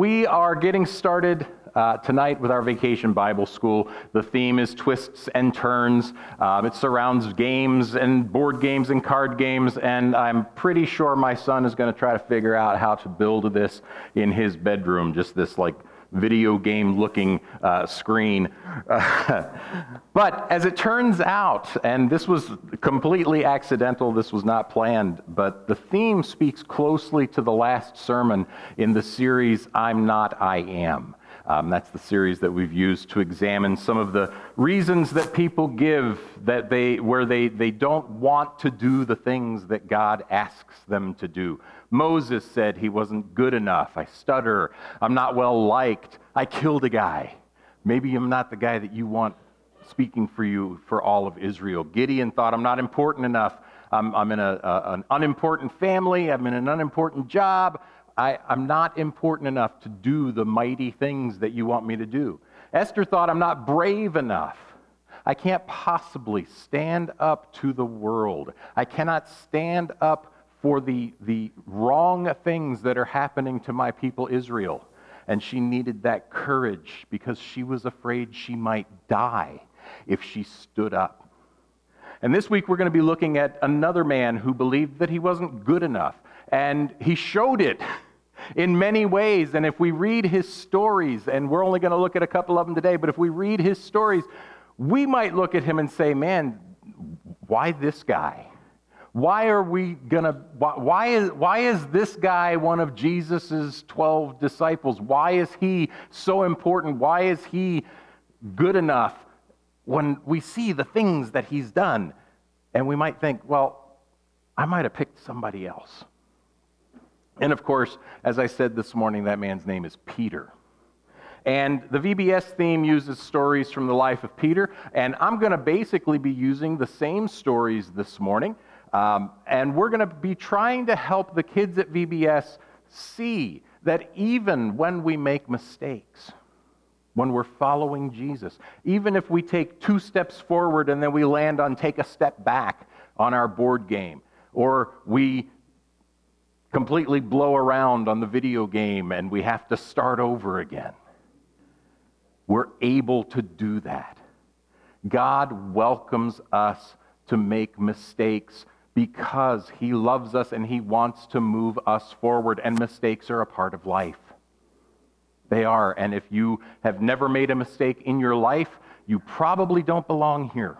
we are getting started uh, tonight with our vacation Bible school. The theme is twists and turns. Um, it surrounds games and board games and card games, and I'm pretty sure my son is going to try to figure out how to build this in his bedroom, just this like video game looking uh, screen. but as it turns out, and this was completely accidental, this was not planned, but the theme speaks closely to the last sermon in the series I'm Not, I Am. Um, that's the series that we've used to examine some of the reasons that people give that they, where they, they don't want to do the things that God asks them to do. Moses said he wasn't good enough. I stutter. I'm not well liked. I killed a guy. Maybe I'm not the guy that you want speaking for you for all of Israel. Gideon thought, I'm not important enough. I'm, I'm in a, a, an unimportant family. I'm in an unimportant job. I, I'm not important enough to do the mighty things that you want me to do. Esther thought, I'm not brave enough. I can't possibly stand up to the world. I cannot stand up for the, the wrong things that are happening to my people Israel. And she needed that courage because she was afraid she might die if she stood up. And this week we're going to be looking at another man who believed that he wasn't good enough. And he showed it in many ways. And if we read his stories, and we're only going to look at a couple of them today, but if we read his stories, we might look at him and say, man, why this guy? why are we going to, why is, why is this guy one of Jesus's 12 disciples? Why is he so important? Why is he good enough when we see the things that he's done? And we might think, well, I might have picked somebody else. And of course, as I said this morning, that man's name is Peter. And the VBS theme uses stories from the life of Peter. And I'm going to basically be using the same stories this morning. Um, and we're going to be trying to help the kids at VBS see that even when we make mistakes, when we're following Jesus, even if we take two steps forward and then we land on take a step back on our board game, or we completely blow around on the video game and we have to start over again, we're able to do that. God welcomes us to make mistakes because he loves us and he wants to move us forward, and mistakes are a part of life. They are. And if you have never made a mistake in your life, you probably don't belong here.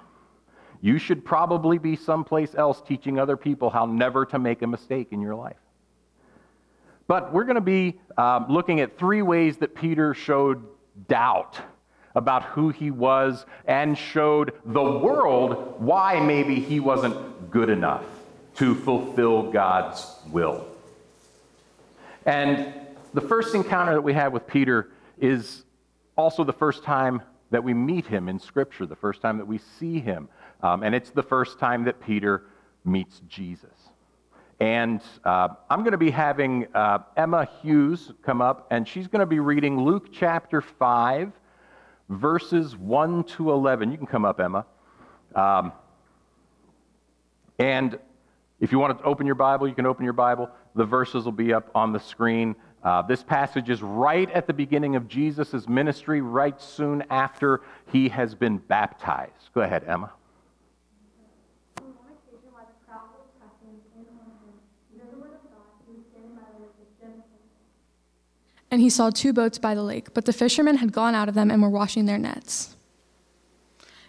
You should probably be someplace else teaching other people how never to make a mistake in your life. But we're going to be um, looking at three ways that Peter showed doubt about who he was and showed the world why maybe he wasn't good enough to fulfill God's will. And the first encounter that we have with Peter is also the first time that we meet him in Scripture, the first time that we see him. Um, and it's the first time that Peter meets Jesus. And uh, I'm going to be having uh, Emma Hughes come up, and she's going to be reading Luke chapter 5, verses 1 to 11. You can come up, Emma. Um, and if you want to open your Bible, you can open your Bible. The verses will be up on the screen. Uh, this passage is right at the beginning of Jesus' ministry, right soon after he has been baptized. Go ahead, Emma. And he saw two boats by the lake, but the fishermen had gone out of them and were washing their nets.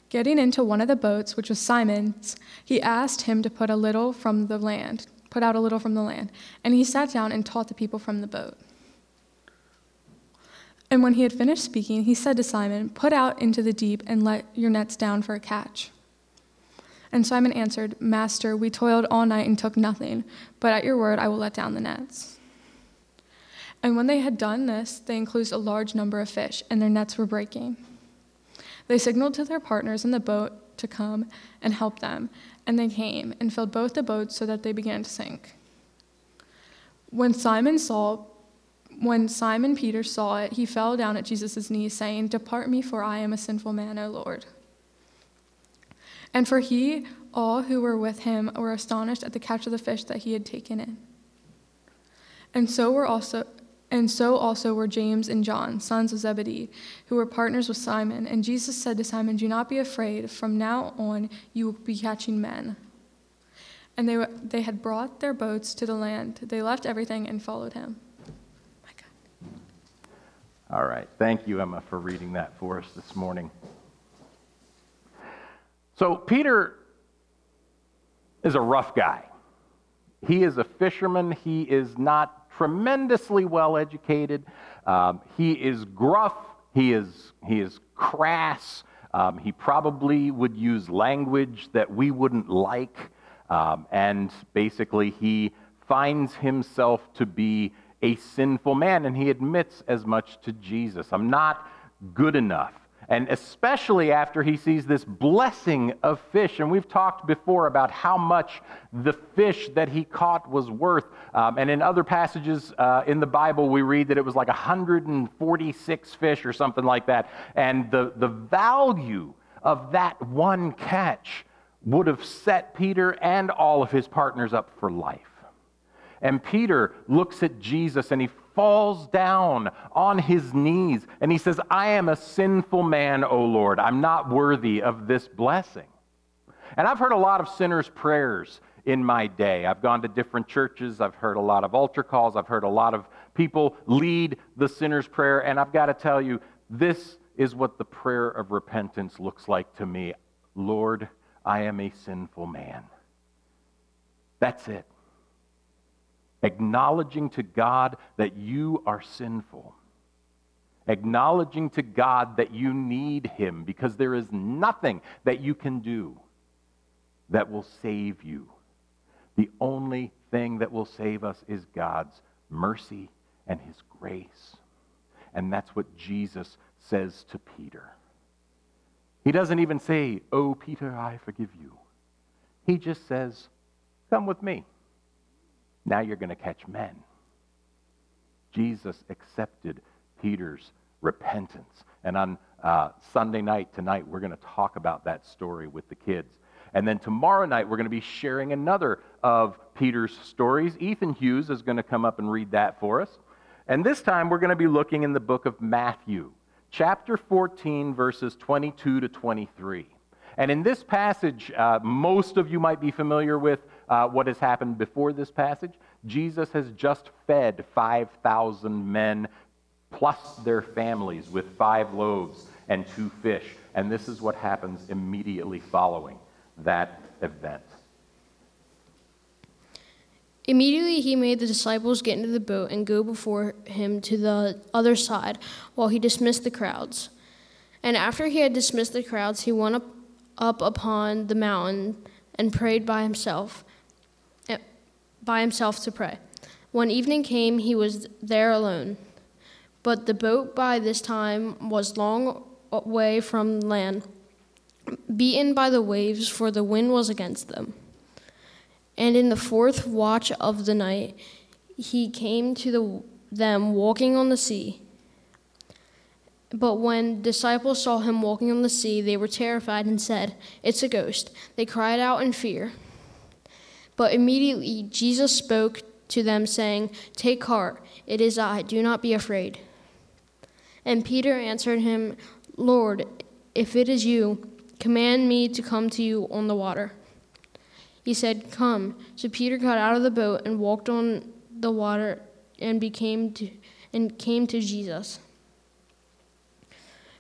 Getting into one of the boats, which was Simon's, he asked him to put a little from the land, put out a little from the land, and he sat down and taught the people from the boat. And when he had finished speaking, he said to Simon, Put out into the deep and let your nets down for a catch. And Simon answered, Master, we toiled all night and took nothing, but at your word I will let down the nets. And when they had done this, they enclosed a large number of fish, and their nets were breaking. They signaled to their partners in the boat to come and help them, and they came and filled both the boats so that they began to sink. When Simon saw when Simon Peter saw it, he fell down at Jesus' knees, saying, Depart me, for I am a sinful man, O Lord. And for he, all who were with him, were astonished at the catch of the fish that he had taken in. And so were also And so also were James and John, sons of Zebedee, who were partners with Simon. And Jesus said to Simon, Do not be afraid. From now on, you will be catching men. And they, they had brought their boats to the land. They left everything and followed him. My God. All right. Thank you, Emma, for reading that for us this morning. So, Peter is a rough guy. He is a fisherman. He is not tremendously well educated. Um, he is gruff. He is, he is crass. Um, he probably would use language that we wouldn't like. Um, and basically, he finds himself to be a sinful man, and he admits as much to Jesus. I'm not good enough. And especially after he sees this blessing of fish. And we've talked before about how much the fish that he caught was worth. Um, and in other passages uh, in the Bible, we read that it was like 146 fish or something like that. And the, the value of that one catch would have set Peter and all of his partners up for life. And Peter looks at Jesus and he falls down on his knees and he says, I am a sinful man, O Lord. I'm not worthy of this blessing. And I've heard a lot of sinners' prayers in my day. I've gone to different churches, I've heard a lot of altar calls, I've heard a lot of people lead the sinner's prayer, and I've got to tell you, this is what the prayer of repentance looks like to me. Lord, I am a sinful man. That's it acknowledging to God that you are sinful, acknowledging to God that you need Him because there is nothing that you can do that will save you. The only thing that will save us is God's mercy and His grace. And that's what Jesus says to Peter. He doesn't even say, Oh, Peter, I forgive you. He just says, Come with me. Now you're going to catch men. Jesus accepted Peter's repentance. And on uh, Sunday night, tonight, we're going to talk about that story with the kids. And then tomorrow night, we're going to be sharing another of Peter's stories. Ethan Hughes is going to come up and read that for us. And this time, we're going to be looking in the book of Matthew, chapter 14, verses 22 to 23. And in this passage, uh, most of you might be familiar with uh, what has happened before this passage. Jesus has just fed 5,000 men plus their families with five loaves and two fish. And this is what happens immediately following that event. Immediately he made the disciples get into the boat and go before him to the other side while he dismissed the crowds. And after he had dismissed the crowds, he went up, up upon the mountain and prayed by himself by himself to pray. When evening came, he was there alone. But the boat by this time was long way from land, beaten by the waves, for the wind was against them. And in the fourth watch of the night, he came to the, them walking on the sea. But when disciples saw him walking on the sea, they were terrified and said, It's a ghost. They cried out in fear. But immediately Jesus spoke to them, saying, Take heart, it is I, do not be afraid. And Peter answered him, Lord, if it is you, command me to come to you on the water. He said, Come. So Peter got out of the boat and walked on the water and became to, and came to Jesus.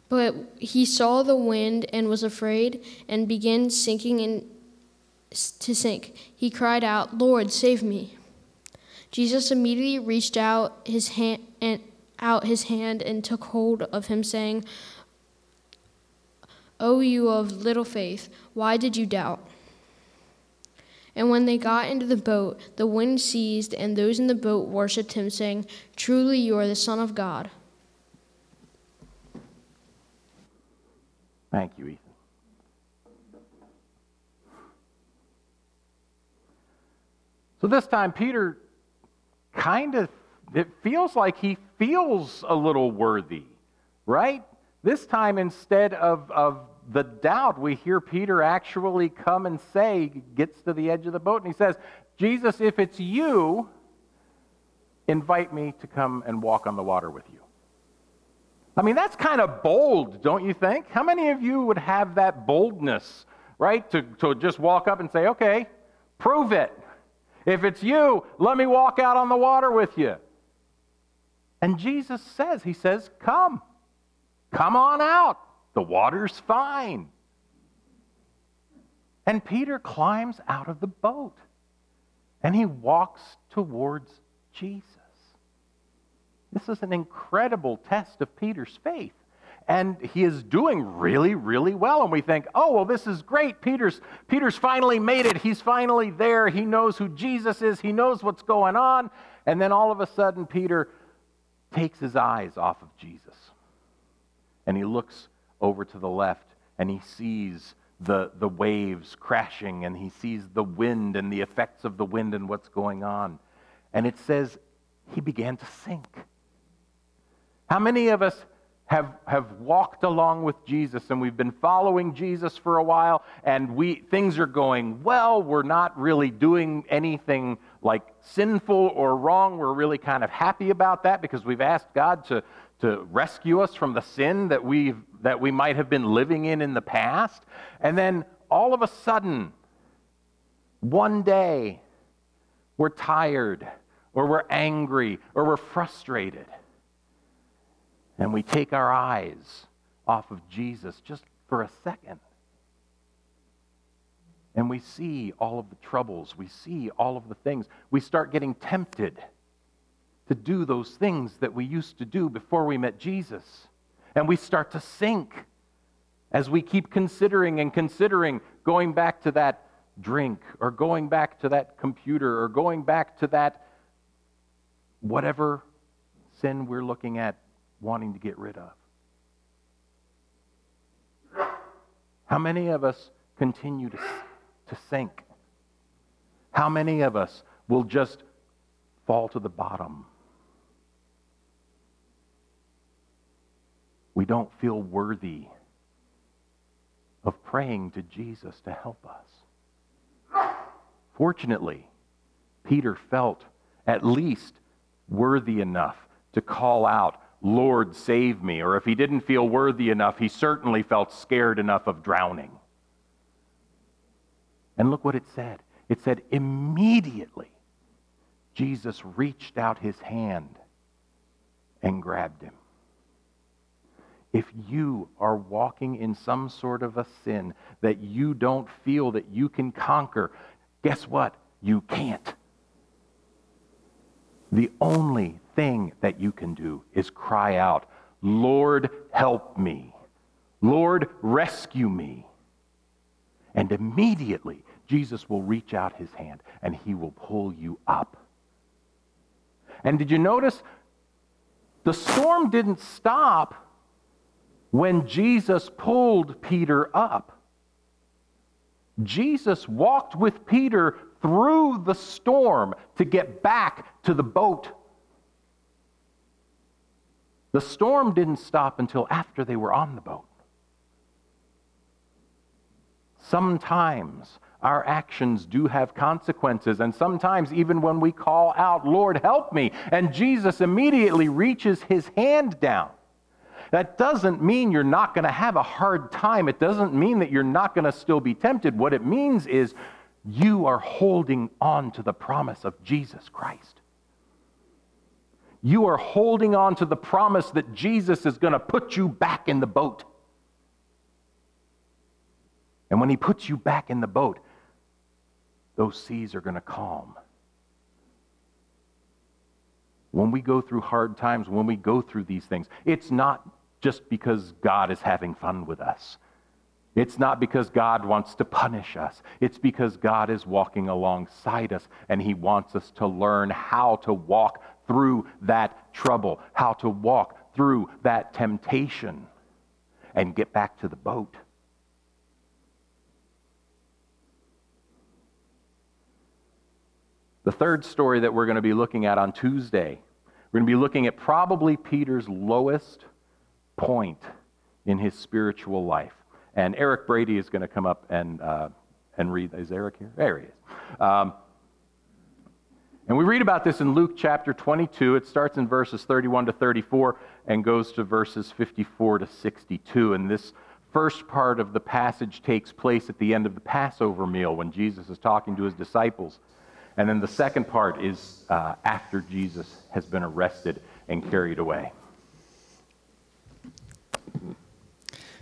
But he saw the wind and was afraid and began sinking in to sink. He cried out, Lord, save me. Jesus immediately reached out his hand and out his hand and took hold of him, saying, O you of little faith, why did you doubt? And when they got into the boat, the wind ceased, and those in the boat worshipped him, saying, Truly you are the Son of God. Thank you, Ethan. So this time, Peter kind of, it feels like he feels a little worthy, right? This time, instead of, of the doubt, we hear Peter actually come and say, gets to the edge of the boat, and he says, Jesus, if it's you, invite me to come and walk on the water with you. I mean, that's kind of bold, don't you think? How many of you would have that boldness, right? To, to just walk up and say, okay, prove it. If it's you, let me walk out on the water with you. And Jesus says, He says, come. Come on out. The water's fine. And Peter climbs out of the boat and he walks towards Jesus. This is an incredible test of Peter's faith. And he is doing really, really well. And we think, oh, well, this is great. Peter's, Peter's finally made it. He's finally there. He knows who Jesus is. He knows what's going on. And then all of a sudden, Peter takes his eyes off of Jesus. And he looks over to the left and he sees the, the waves crashing and he sees the wind and the effects of the wind and what's going on. And it says he began to sink. How many of us have, have walked along with Jesus and we've been following Jesus for a while and we, things are going well? We're not really doing anything like sinful or wrong. We're really kind of happy about that because we've asked God to, to rescue us from the sin that, we that we might have been living in in the past. And then all of a sudden, one day, we're tired, or we're angry, or we're frustrated. And we take our eyes off of Jesus just for a second. And we see all of the troubles, we see all of the things. We start getting tempted to do those things that we used to do before we met Jesus. And we start to sink as we keep considering and considering going back to that drink or going back to that computer or going back to that whatever sin we're looking at wanting to get rid of. How many of us continue to, to sink? How many of us will just fall to the bottom we don't feel worthy of praying to Jesus to help us. Fortunately, Peter felt at least worthy enough to call out, Lord, save me. Or if he didn't feel worthy enough, he certainly felt scared enough of drowning. And look what it said it said, immediately Jesus reached out his hand and grabbed him. If you are walking in some sort of a sin that you don't feel that you can conquer, guess what? You can't. The only thing that you can do is cry out, Lord, help me. Lord, rescue me. And immediately, Jesus will reach out his hand and he will pull you up. And did you notice? The storm didn't stop when Jesus pulled Peter up. Jesus walked with Peter through the storm to get back to the boat. The storm didn't stop until after they were on the boat. Sometimes our actions do have consequences, and sometimes, even when we call out, Lord, help me, and Jesus immediately reaches his hand down that doesn't mean you're not going to have a hard time. It doesn't mean that you're not going to still be tempted. What it means is you are holding on to the promise of Jesus Christ. You are holding on to the promise that Jesus is going to put you back in the boat. And when he puts you back in the boat, those seas are going to calm. When we go through hard times, when we go through these things, it's not just because God is having fun with us. It's not because God wants to punish us. It's because God is walking alongside us and He wants us to learn how to walk through that trouble, how to walk through that temptation and get back to the boat. The third story that we're going to be looking at on Tuesday, we're going to be looking at probably Peter's lowest point in his spiritual life. And Eric Brady is going to come up and, uh, and read. Is Eric here? There he is. Um, And we read about this in Luke chapter 22. It starts in verses 31 to 34 and goes to verses 54 to 62. And this first part of the passage takes place at the end of the Passover meal when Jesus is talking to his disciples. And then the second part is uh, after Jesus has been arrested and carried away.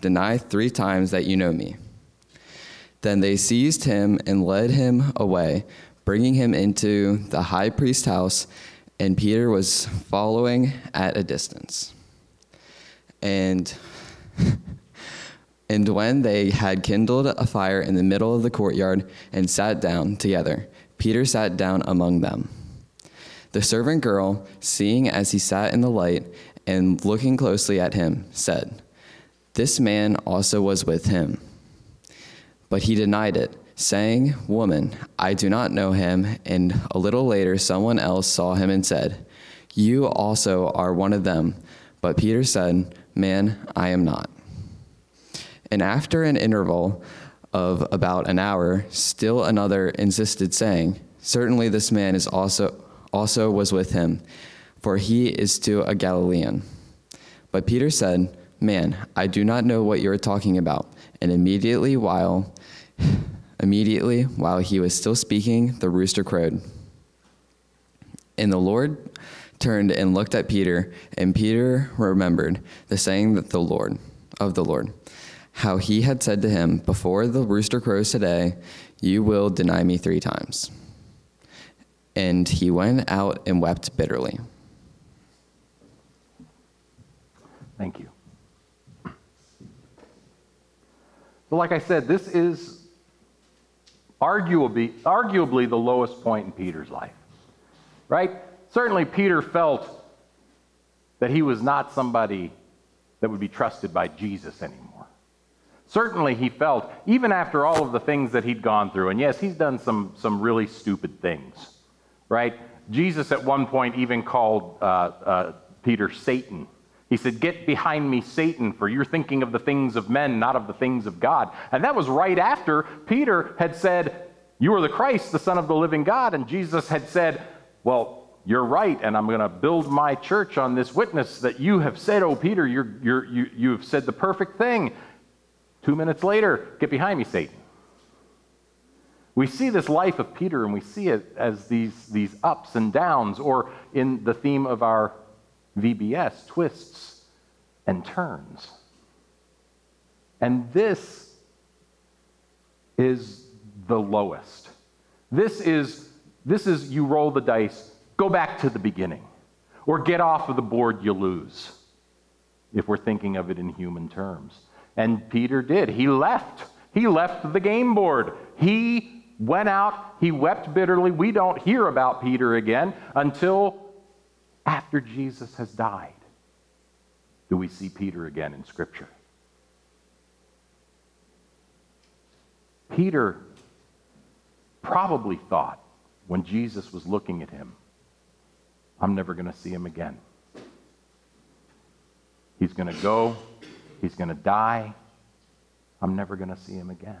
deny three times that you know me. Then they seized him and led him away, bringing him into the high priest's house, and Peter was following at a distance. And and when they had kindled a fire in the middle of the courtyard and sat down together, Peter sat down among them. The servant girl, seeing as he sat in the light and looking closely at him, said, This man also was with him. But he denied it, saying, Woman, I do not know him. And a little later, someone else saw him and said, You also are one of them. But Peter said, Man, I am not. And after an interval of about an hour, still another insisted, saying, Certainly this man is also also was with him, for he is to a Galilean. But Peter said, Man, I do not know what you are talking about. And immediately while immediately while he was still speaking, the rooster crowed. And the Lord turned and looked at Peter, and Peter remembered the saying that the Lord of the Lord, how he had said to him, Before the rooster crows today, you will deny me three times. And he went out and wept bitterly. Thank you. So, like I said, this is arguably, arguably the lowest point in Peter's life, right? Certainly, Peter felt that he was not somebody that would be trusted by Jesus anymore. Certainly, he felt, even after all of the things that he'd gone through, and yes, he's done some, some really stupid things right? Jesus at one point even called uh, uh, Peter Satan. He said, Get behind me, Satan, for you're thinking of the things of men, not of the things of God. And that was right after Peter had said, You are the Christ, the Son of the living God. And Jesus had said, Well, you're right, and I'm going to build my church on this witness that you have said, Oh, Peter, you're, you're, you, you have said the perfect thing. Two minutes later, get behind me, Satan. We see this life of Peter and we see it as these, these ups and downs, or in the theme of our VBS, twists and turns. And this is the lowest. This is, this is you roll the dice, go back to the beginning, or get off of the board, you lose, if we're thinking of it in human terms. And Peter did. He left. He left the game board. He went out, he wept bitterly. We don't hear about Peter again until after Jesus has died. Do we see Peter again in Scripture? Peter probably thought when Jesus was looking at him, I'm never going to see him again. He's going to go, he's going to die. I'm never going to see him again.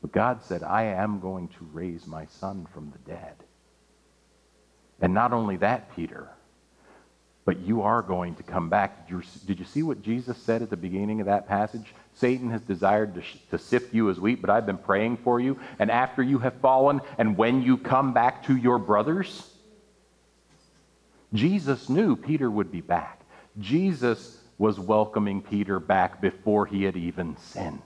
But God said, I am going to raise my son from the dead. And not only that, Peter, but you are going to come back. Did you, did you see what Jesus said at the beginning of that passage? Satan has desired to, to sift you as wheat, but I've been praying for you. And after you have fallen, and when you come back to your brothers, Jesus knew Peter would be back. Jesus was welcoming Peter back before he had even sinned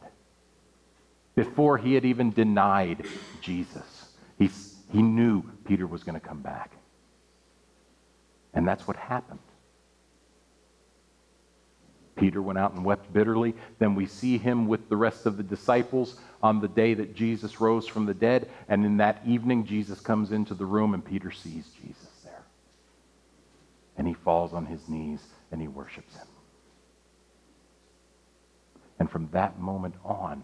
before he had even denied Jesus. He, he knew Peter was going to come back. And that's what happened. Peter went out and wept bitterly. Then we see him with the rest of the disciples on the day that Jesus rose from the dead. And in that evening, Jesus comes into the room and Peter sees Jesus there. And he falls on his knees and he worships him. And from that moment on,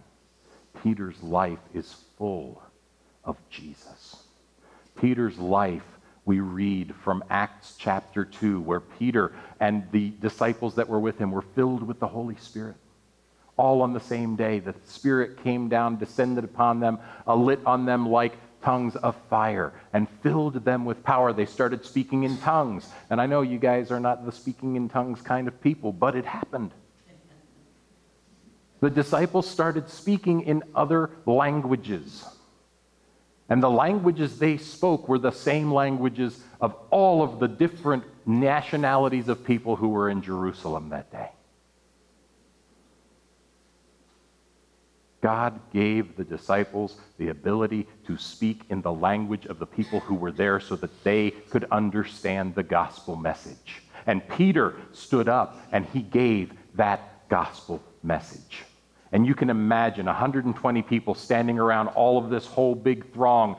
Peter's life is full of Jesus. Peter's life we read from Acts chapter 2, where Peter and the disciples that were with him were filled with the Holy Spirit. All on the same day, the Spirit came down, descended upon them, lit on them like tongues of fire, and filled them with power. They started speaking in tongues. And I know you guys are not the speaking in tongues kind of people, but it happened. The disciples started speaking in other languages. And the languages they spoke were the same languages of all of the different nationalities of people who were in Jerusalem that day. God gave the disciples the ability to speak in the language of the people who were there so that they could understand the gospel message. And Peter stood up and he gave that gospel message. And you can imagine 120 people standing around all of this whole big throng,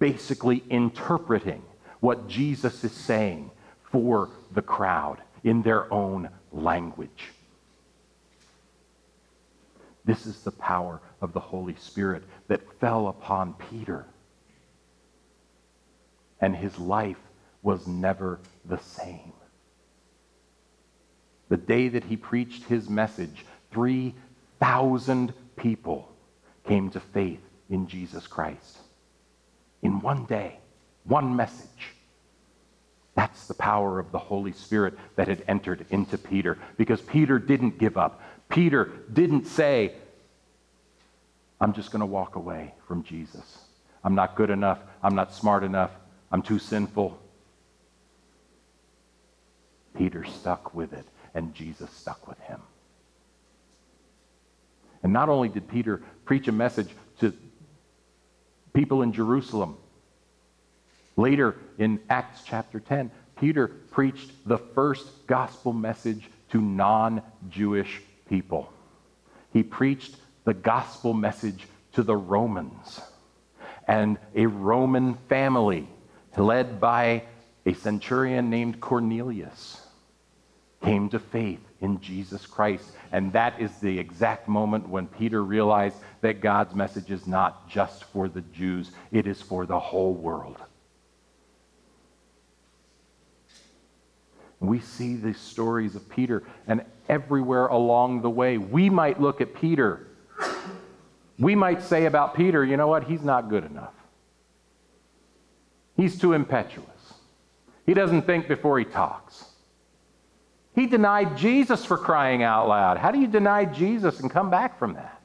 basically interpreting what Jesus is saying for the crowd in their own language. This is the power of the Holy Spirit that fell upon Peter. And his life was never the same. The day that he preached his message, three thousand people came to faith in Jesus Christ. In one day, one message. That's the power of the Holy Spirit that had entered into Peter because Peter didn't give up. Peter didn't say, I'm just going to walk away from Jesus. I'm not good enough. I'm not smart enough. I'm too sinful. Peter stuck with it, and Jesus stuck with him. And not only did Peter preach a message to people in Jerusalem, later in Acts chapter 10, Peter preached the first gospel message to non Jewish people. He preached the gospel message to the Romans and a Roman family led by a centurion named Cornelius came to faith in Jesus Christ. And that is the exact moment when Peter realized that God's message is not just for the Jews, it is for the whole world. We see the stories of Peter, and everywhere along the way, we might look at Peter. We might say about Peter, you know what? He's not good enough. He's too impetuous. He doesn't think before he talks. He denied Jesus for crying out loud. How do you deny Jesus and come back from that?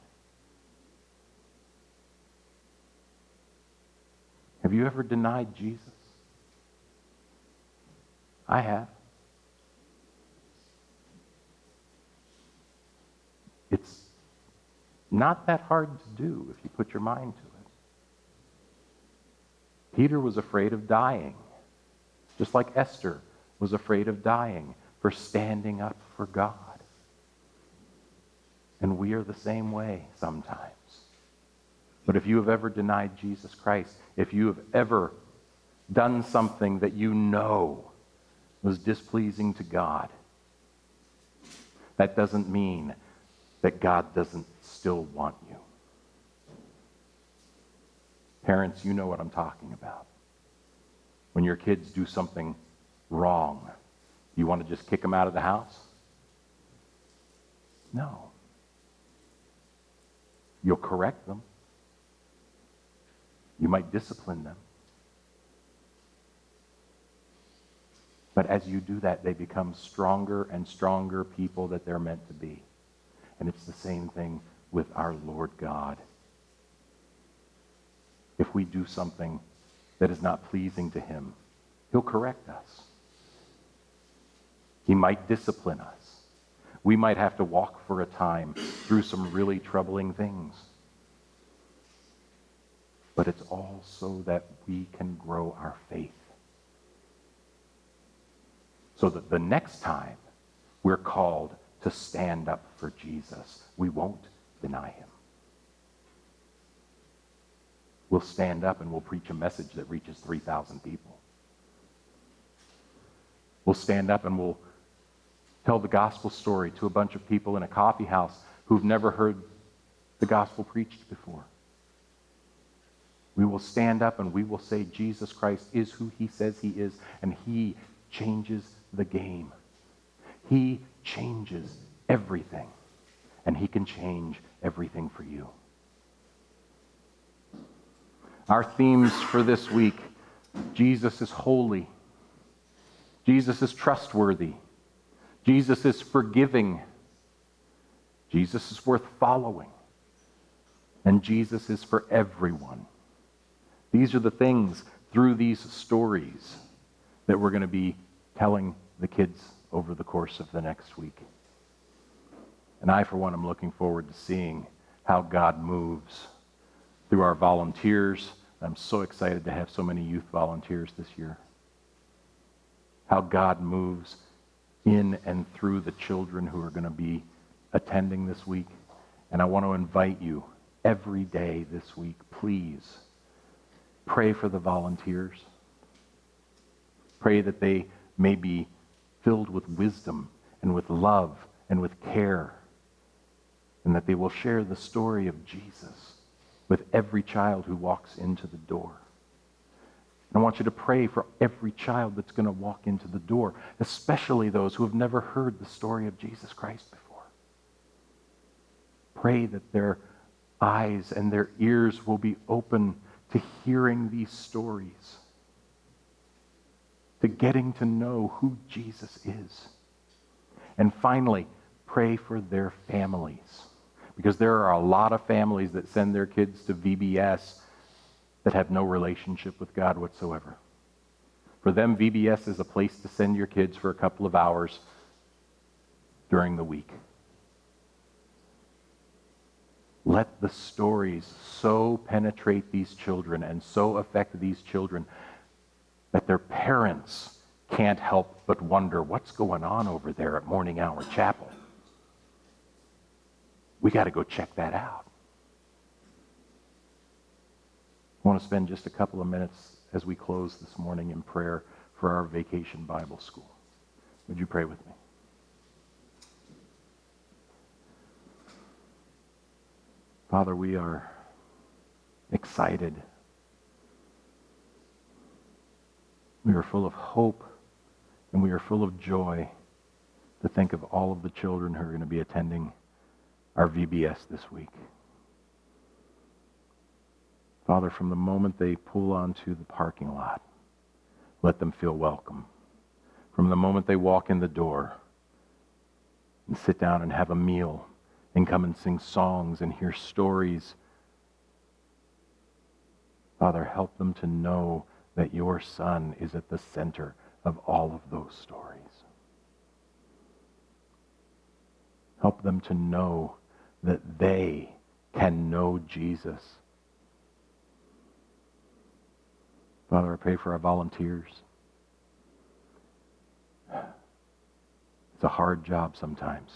Have you ever denied Jesus? I have. It's not that hard to do if you put your mind to it. Peter was afraid of dying, just like Esther was afraid of dying for standing up for God. And we are the same way sometimes. But if you have ever denied Jesus Christ, if you have ever done something that you know was displeasing to God, that doesn't mean that God doesn't still want you. Parents, you know what I'm talking about. When your kids do something wrong, you want to just kick them out of the house? No. You'll correct them. You might discipline them. But as you do that, they become stronger and stronger people that they're meant to be. And it's the same thing with our Lord God. If we do something that is not pleasing to him, he'll correct us. He might discipline us. We might have to walk for a time through some really troubling things. But it's all so that we can grow our faith. So that the next time we're called to stand up for Jesus. We won't deny him. We'll stand up and we'll preach a message that reaches 3,000 people. We'll stand up and we'll tell the gospel story to a bunch of people in a coffee house who've never heard the gospel preached before. We will stand up and we will say Jesus Christ is who he says he is, and he changes the game. He changes everything, and he can change everything for you. Our themes for this week Jesus is holy, Jesus is trustworthy, Jesus is forgiving, Jesus is worth following, and Jesus is for everyone. These are the things through these stories that we're going to be telling the kids over the course of the next week. And I, for one, am looking forward to seeing how God moves through our volunteers. I'm so excited to have so many youth volunteers this year. How God moves in and through the children who are going to be attending this week. And I want to invite you every day this week, please pray for the volunteers. Pray that they may be filled with wisdom and with love and with care, and that they will share the story of Jesus with every child who walks into the door. I want you to pray for every child that's going to walk into the door, especially those who have never heard the story of Jesus Christ before. Pray that their eyes and their ears will be open to hearing these stories, to getting to know who Jesus is. And finally, pray for their families. Because there are a lot of families that send their kids to VBS that have no relationship with God whatsoever. For them, VBS is a place to send your kids for a couple of hours during the week. Let the stories so penetrate these children and so affect these children that their parents can't help but wonder what's going on over there at Morning Hour Chapel. We got to go check that out. I want to spend just a couple of minutes as we close this morning in prayer for our vacation Bible school. Would you pray with me? Father, we are excited. We are full of hope and we are full of joy to think of all of the children who are going to be attending our VBS this week. Father, from the moment they pull onto the parking lot, let them feel welcome. From the moment they walk in the door and sit down and have a meal and come and sing songs and hear stories, Father, help them to know that your Son is at the center of all of those stories. Help them to know that they can know Jesus. Father, I pray for our volunteers. It's a hard job sometimes,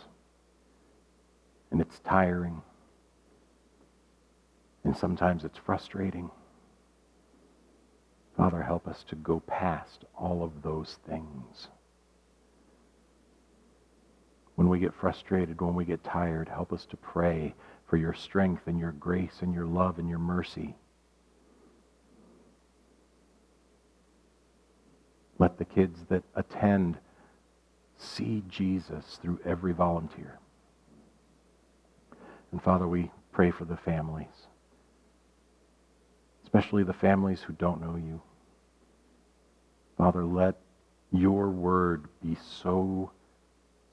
and it's tiring, and sometimes it's frustrating. Father, help us to go past all of those things when we get frustrated, when we get tired, help us to pray for your strength and your grace and your love and your mercy. Let the kids that attend see Jesus through every volunteer. And Father, we pray for the families, especially the families who don't know you. Father, let your word be so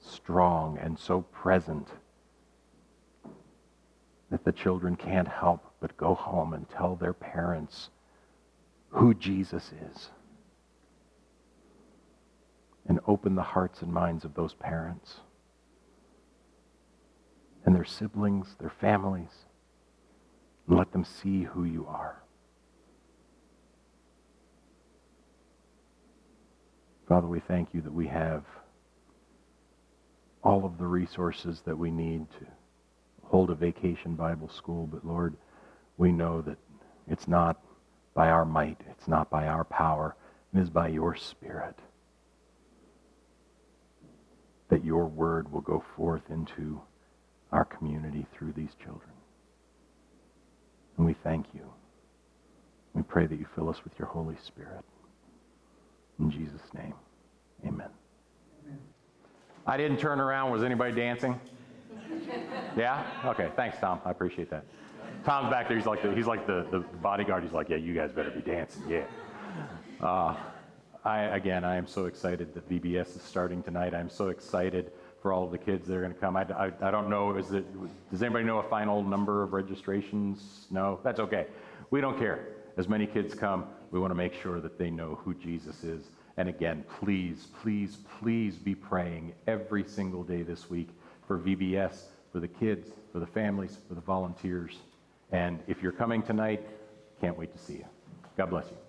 strong and so present that the children can't help but go home and tell their parents who Jesus is. And open the hearts and minds of those parents and their siblings, their families, and let them see who you are. Father, we thank you that we have all of the resources that we need to hold a vacation Bible school. But Lord, we know that it's not by our might, it's not by our power, it is by your Spirit that your word will go forth into our community through these children. And we thank you. We pray that you fill us with your Holy Spirit. In Jesus' name, amen. I didn't turn around. Was anybody dancing? Yeah? Okay. Thanks, Tom. I appreciate that. Tom's back there. He's like the, he's like the, the bodyguard. He's like, yeah, you guys better be dancing. Yeah. Uh, I, again, I am so excited that VBS is starting tonight. I'm so excited for all of the kids that are going to come. I, I, I don't know, is it, does anybody know a final number of registrations? No? That's okay. We don't care. As many kids come, we want to make sure that they know who Jesus is. And again, please, please, please be praying every single day this week for VBS, for the kids, for the families, for the volunteers. And if you're coming tonight, can't wait to see you. God bless you.